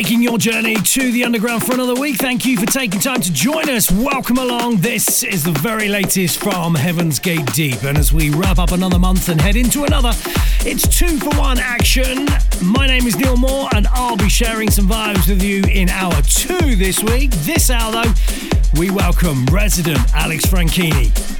Taking your journey to the underground for another week. Thank you for taking time to join us. Welcome along. This is the very latest from Heaven's Gate Deep. And as we wrap up another month and head into another, it's two for one action. My name is Neil Moore, and I'll be sharing some vibes with you in hour two this week. This hour, though, we welcome resident Alex Franchini.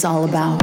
Is all about.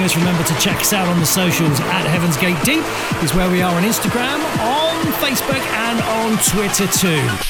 Joining us. Remember to check us out on the socials at Heaven's Gate Deep is where we are on Instagram, on Facebook, and on Twitter too.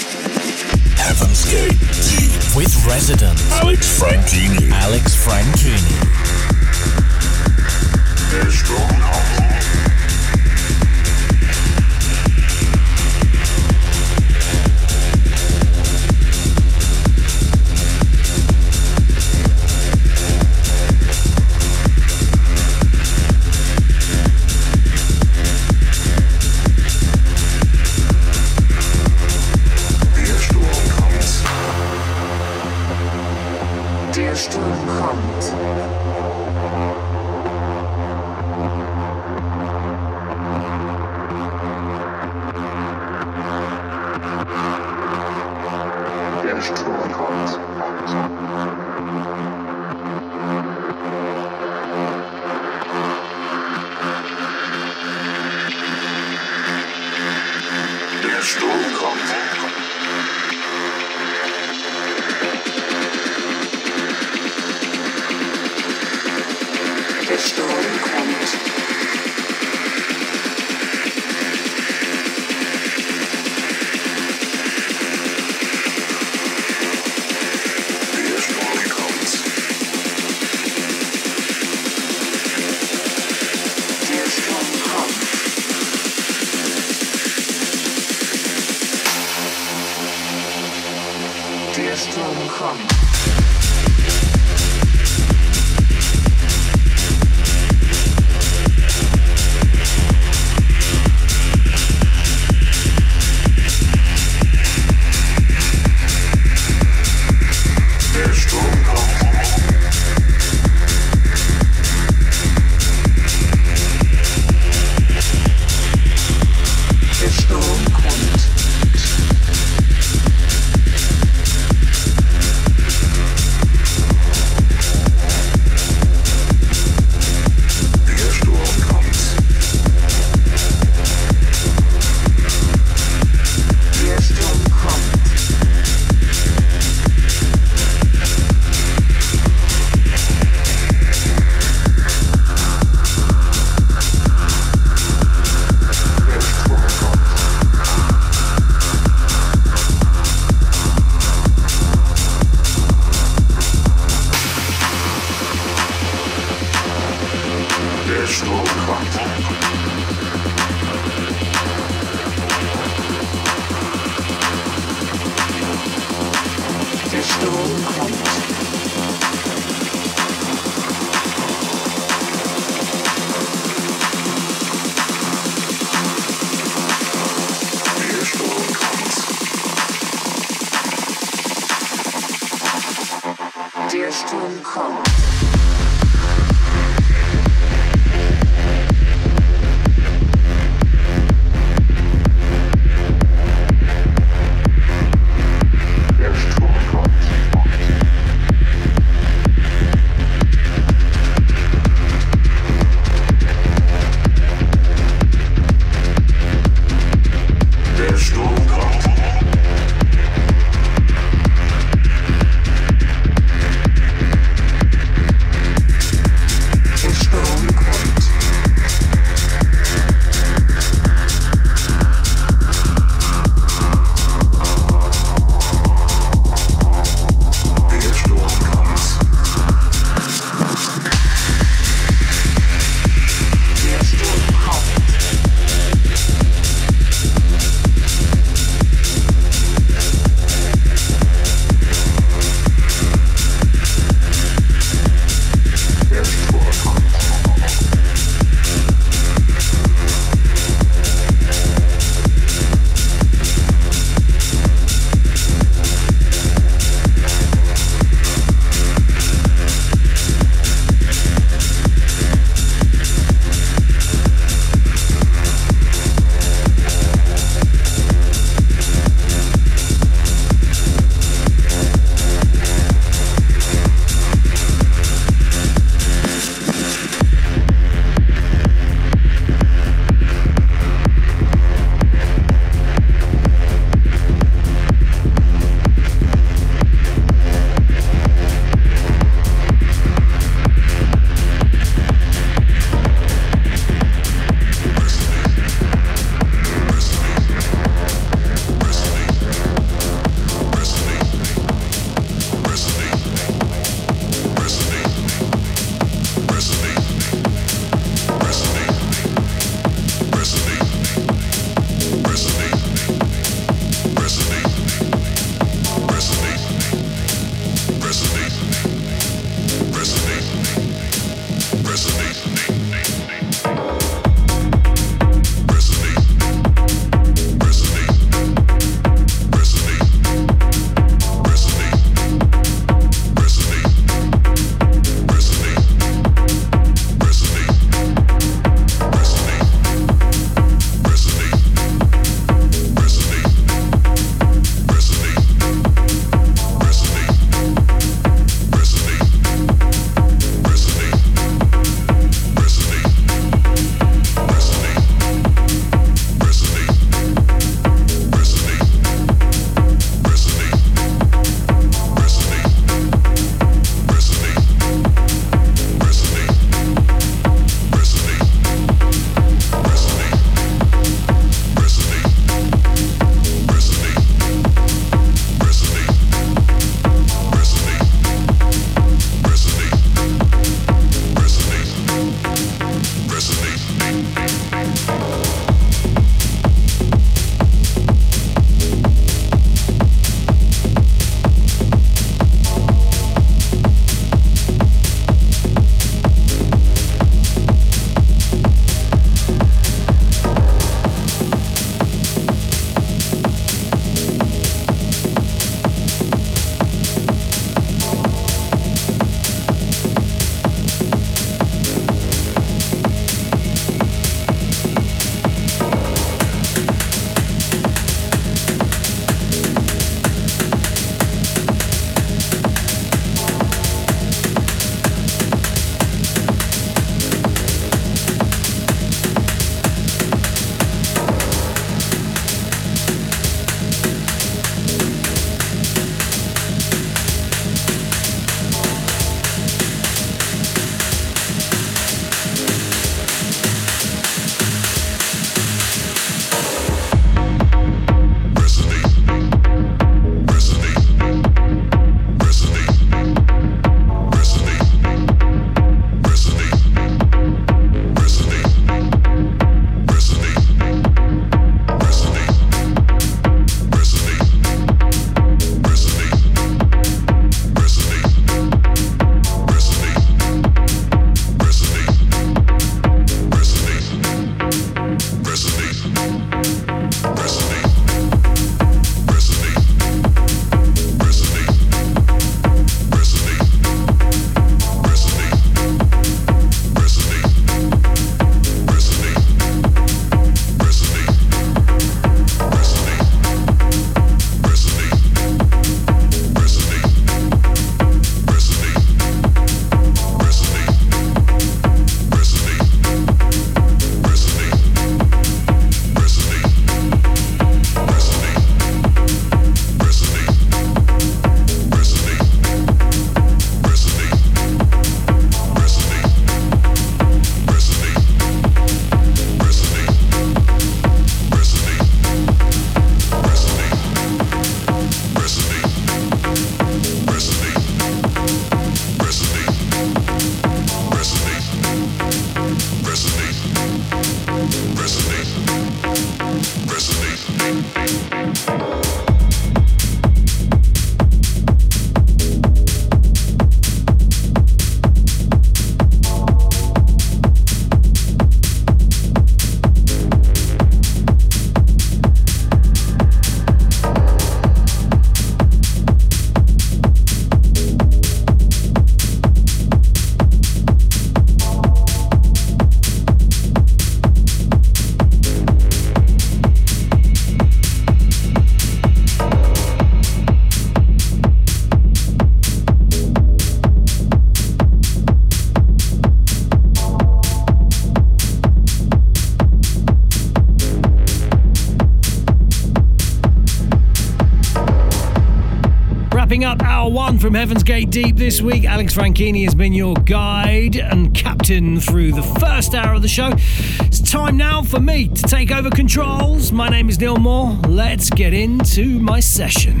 from Heaven's Gate Deep this week. Alex Franchini has been your guide and captain through the first hour of the show. It's time now for me to take over controls. My name is Neil Moore. Let's get into my session.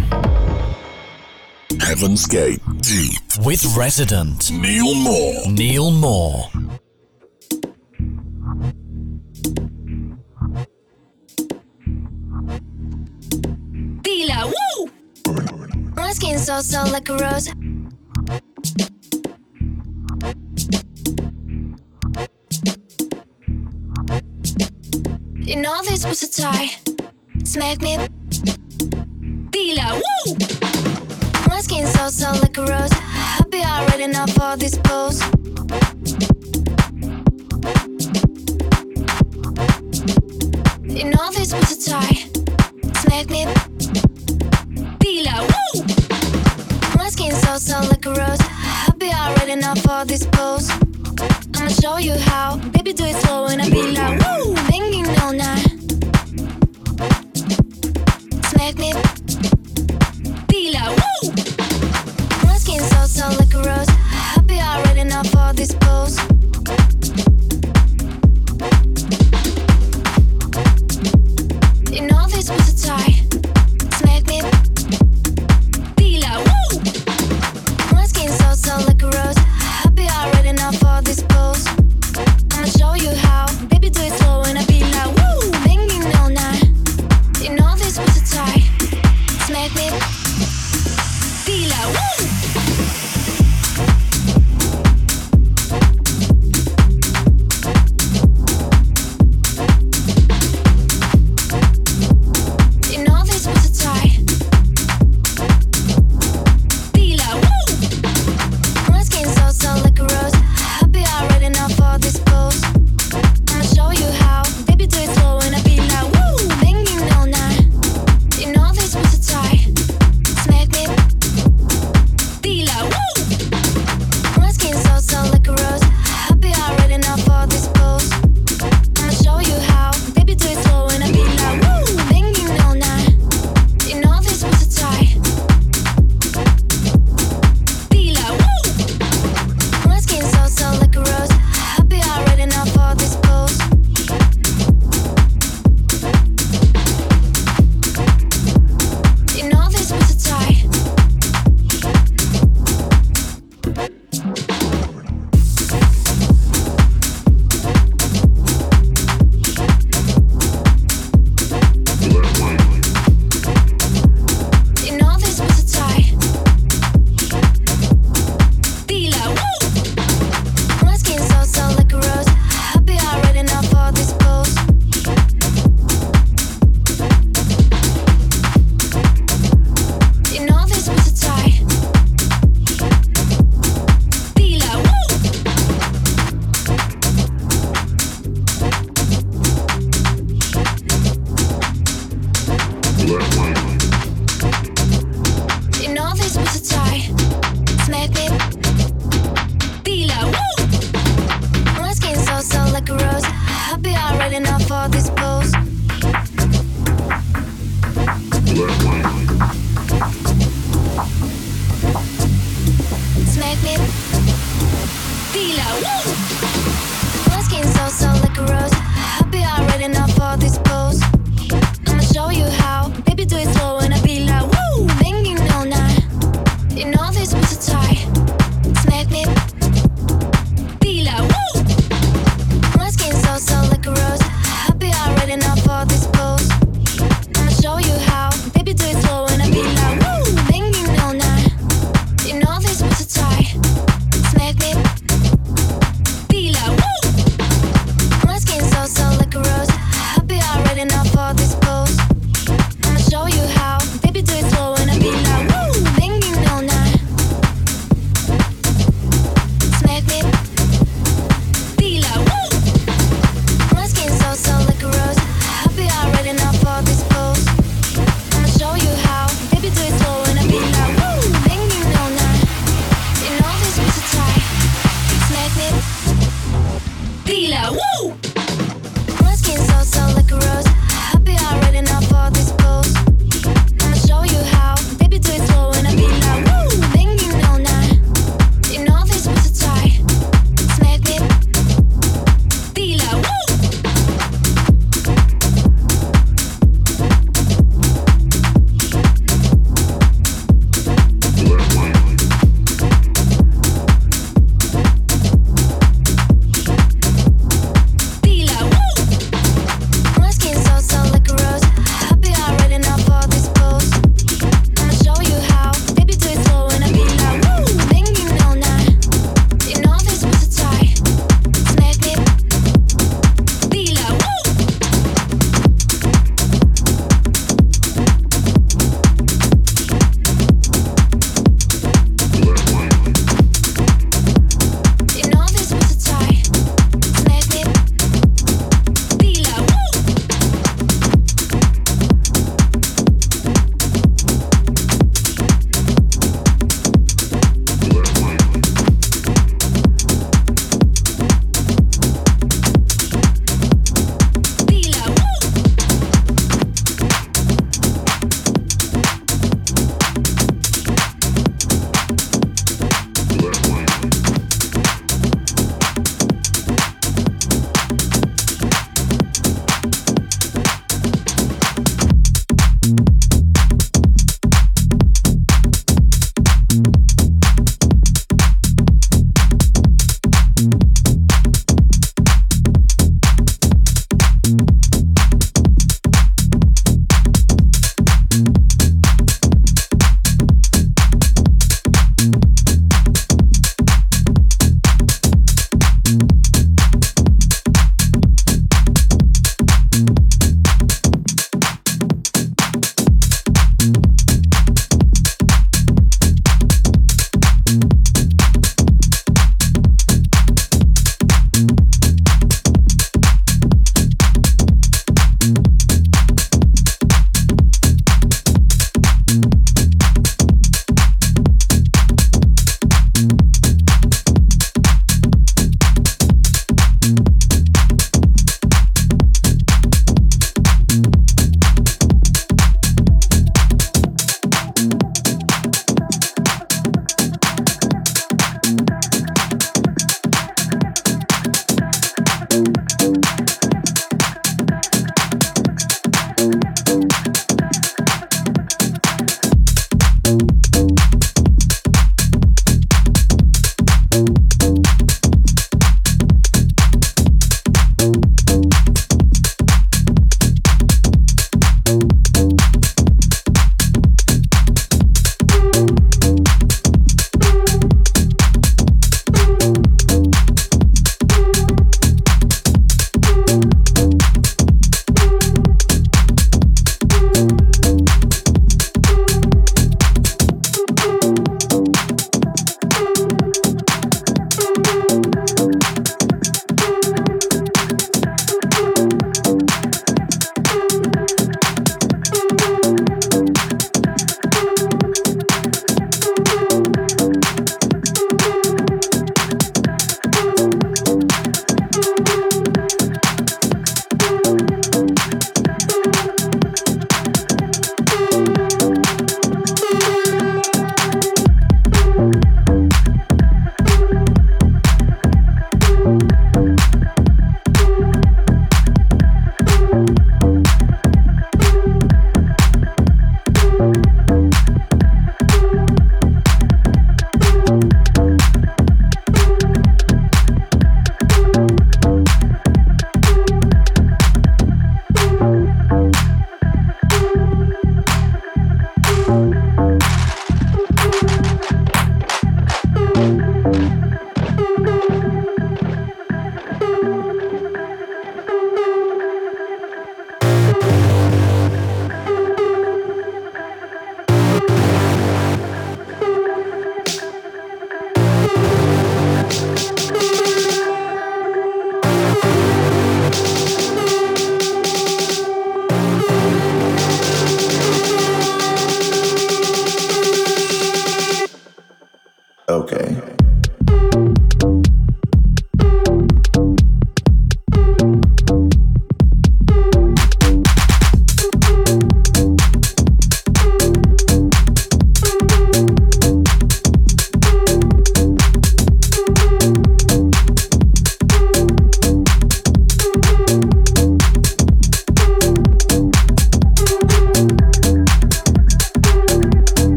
Heaven's Gate Deep with resident Neil Moore. Neil Moore. like a rose. You know this was a tie. Smack me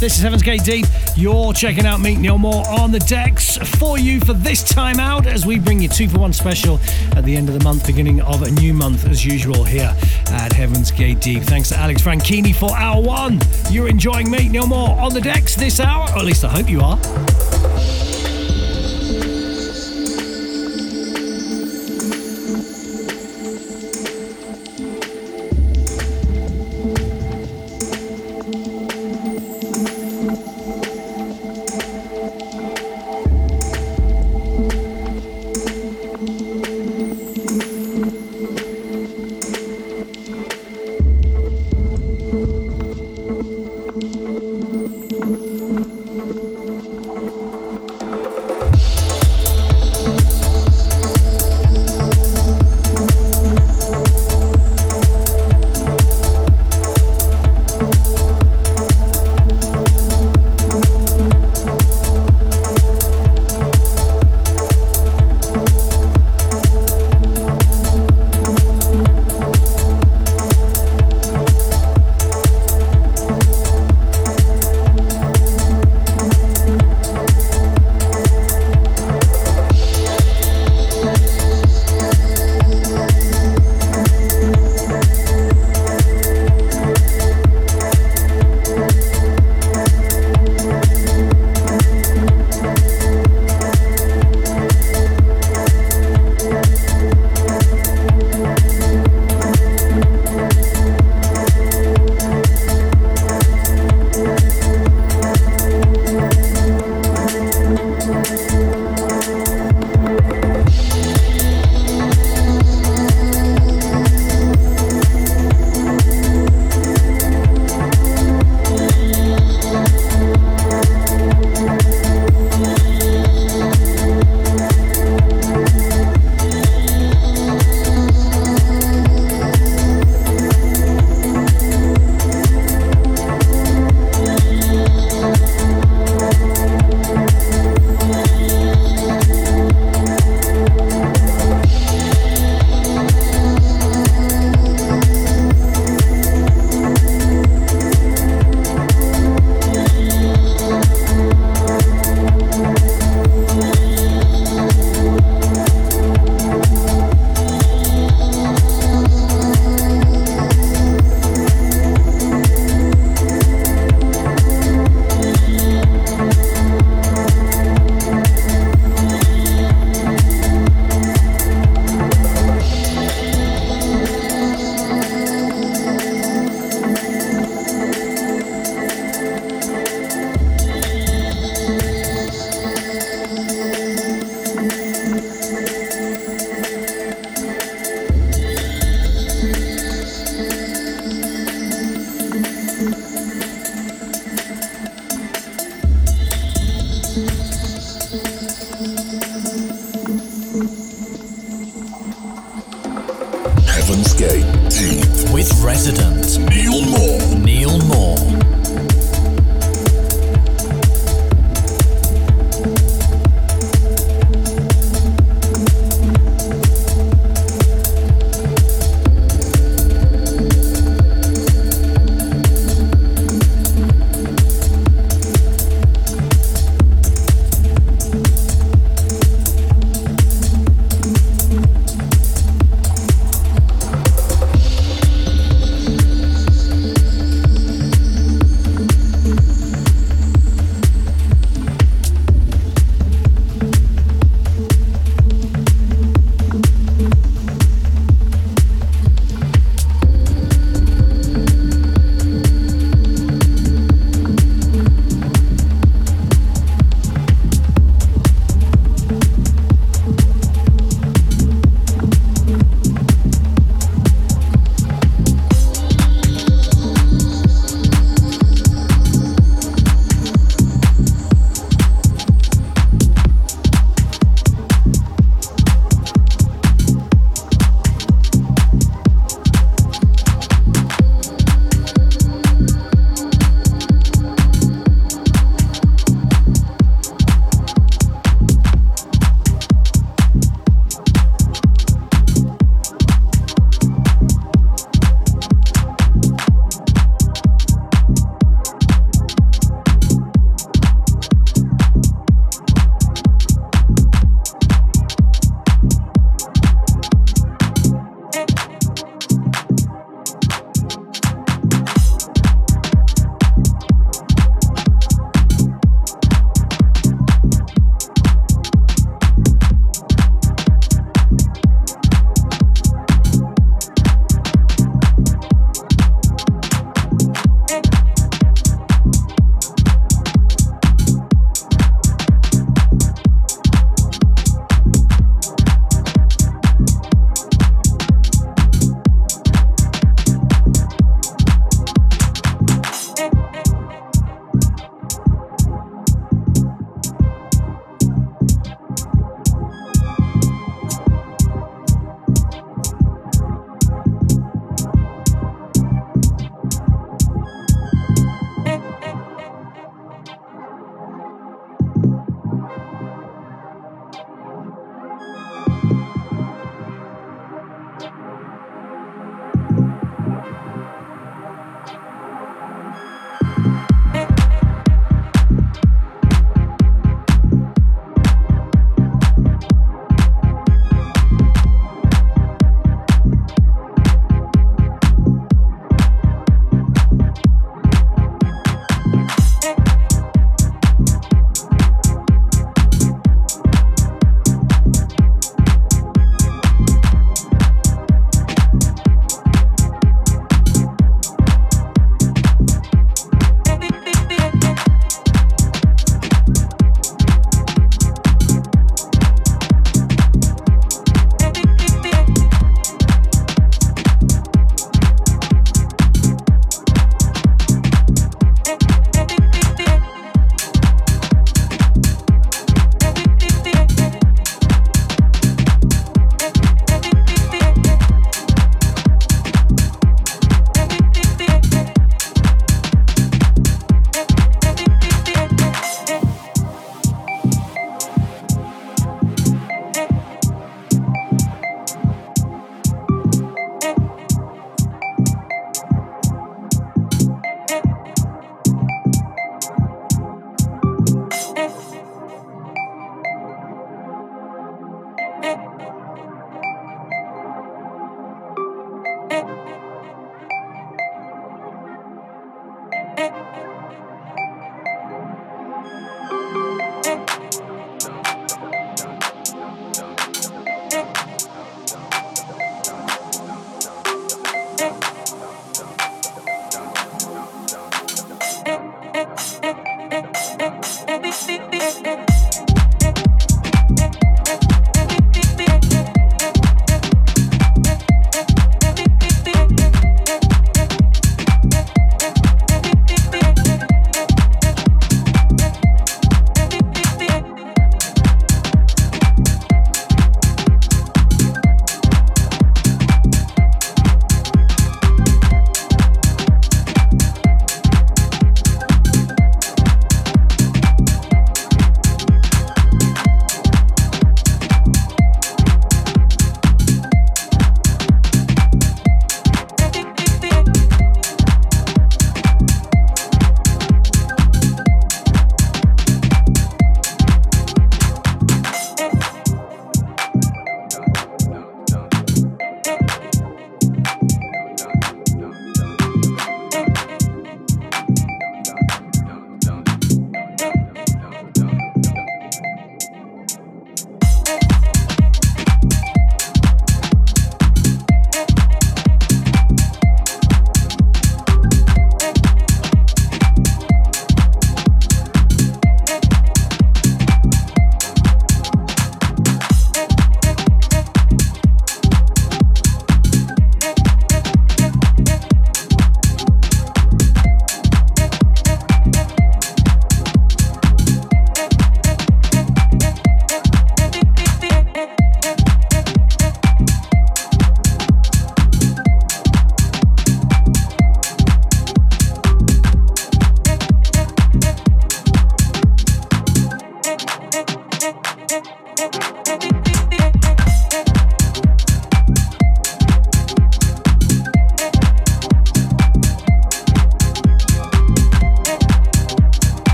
This is Heaven's Gate Deep. You're checking out Meet Neil Moore on the decks for you for this time out as we bring you two for one special at the end of the month, beginning of a new month as usual here at Heaven's Gate Deep. Thanks to Alex Franchini for hour one. You're enjoying Meet Neil Moore on the decks this hour, or at least I hope you are.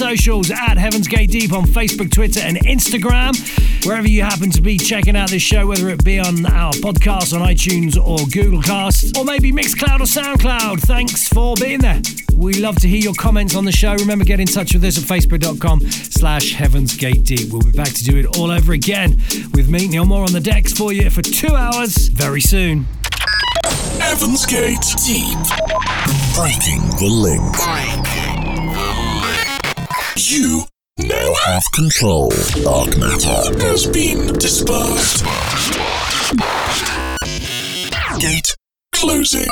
Socials at Heaven's Gate Deep on Facebook, Twitter, and Instagram. Wherever you happen to be checking out this show, whether it be on our podcast on iTunes or Google Cast, or maybe Mixcloud or Soundcloud, thanks for being there. We love to hear your comments on the show. Remember, get in touch with us at facebook.com slash Heaven's Gate Deep. We'll be back to do it all over again with me, Neil Moore, on the decks for you for two hours very soon. Heaven's Gate Deep. Breaking the link. You now have control. Dark matter has been dispersed. Gate closing.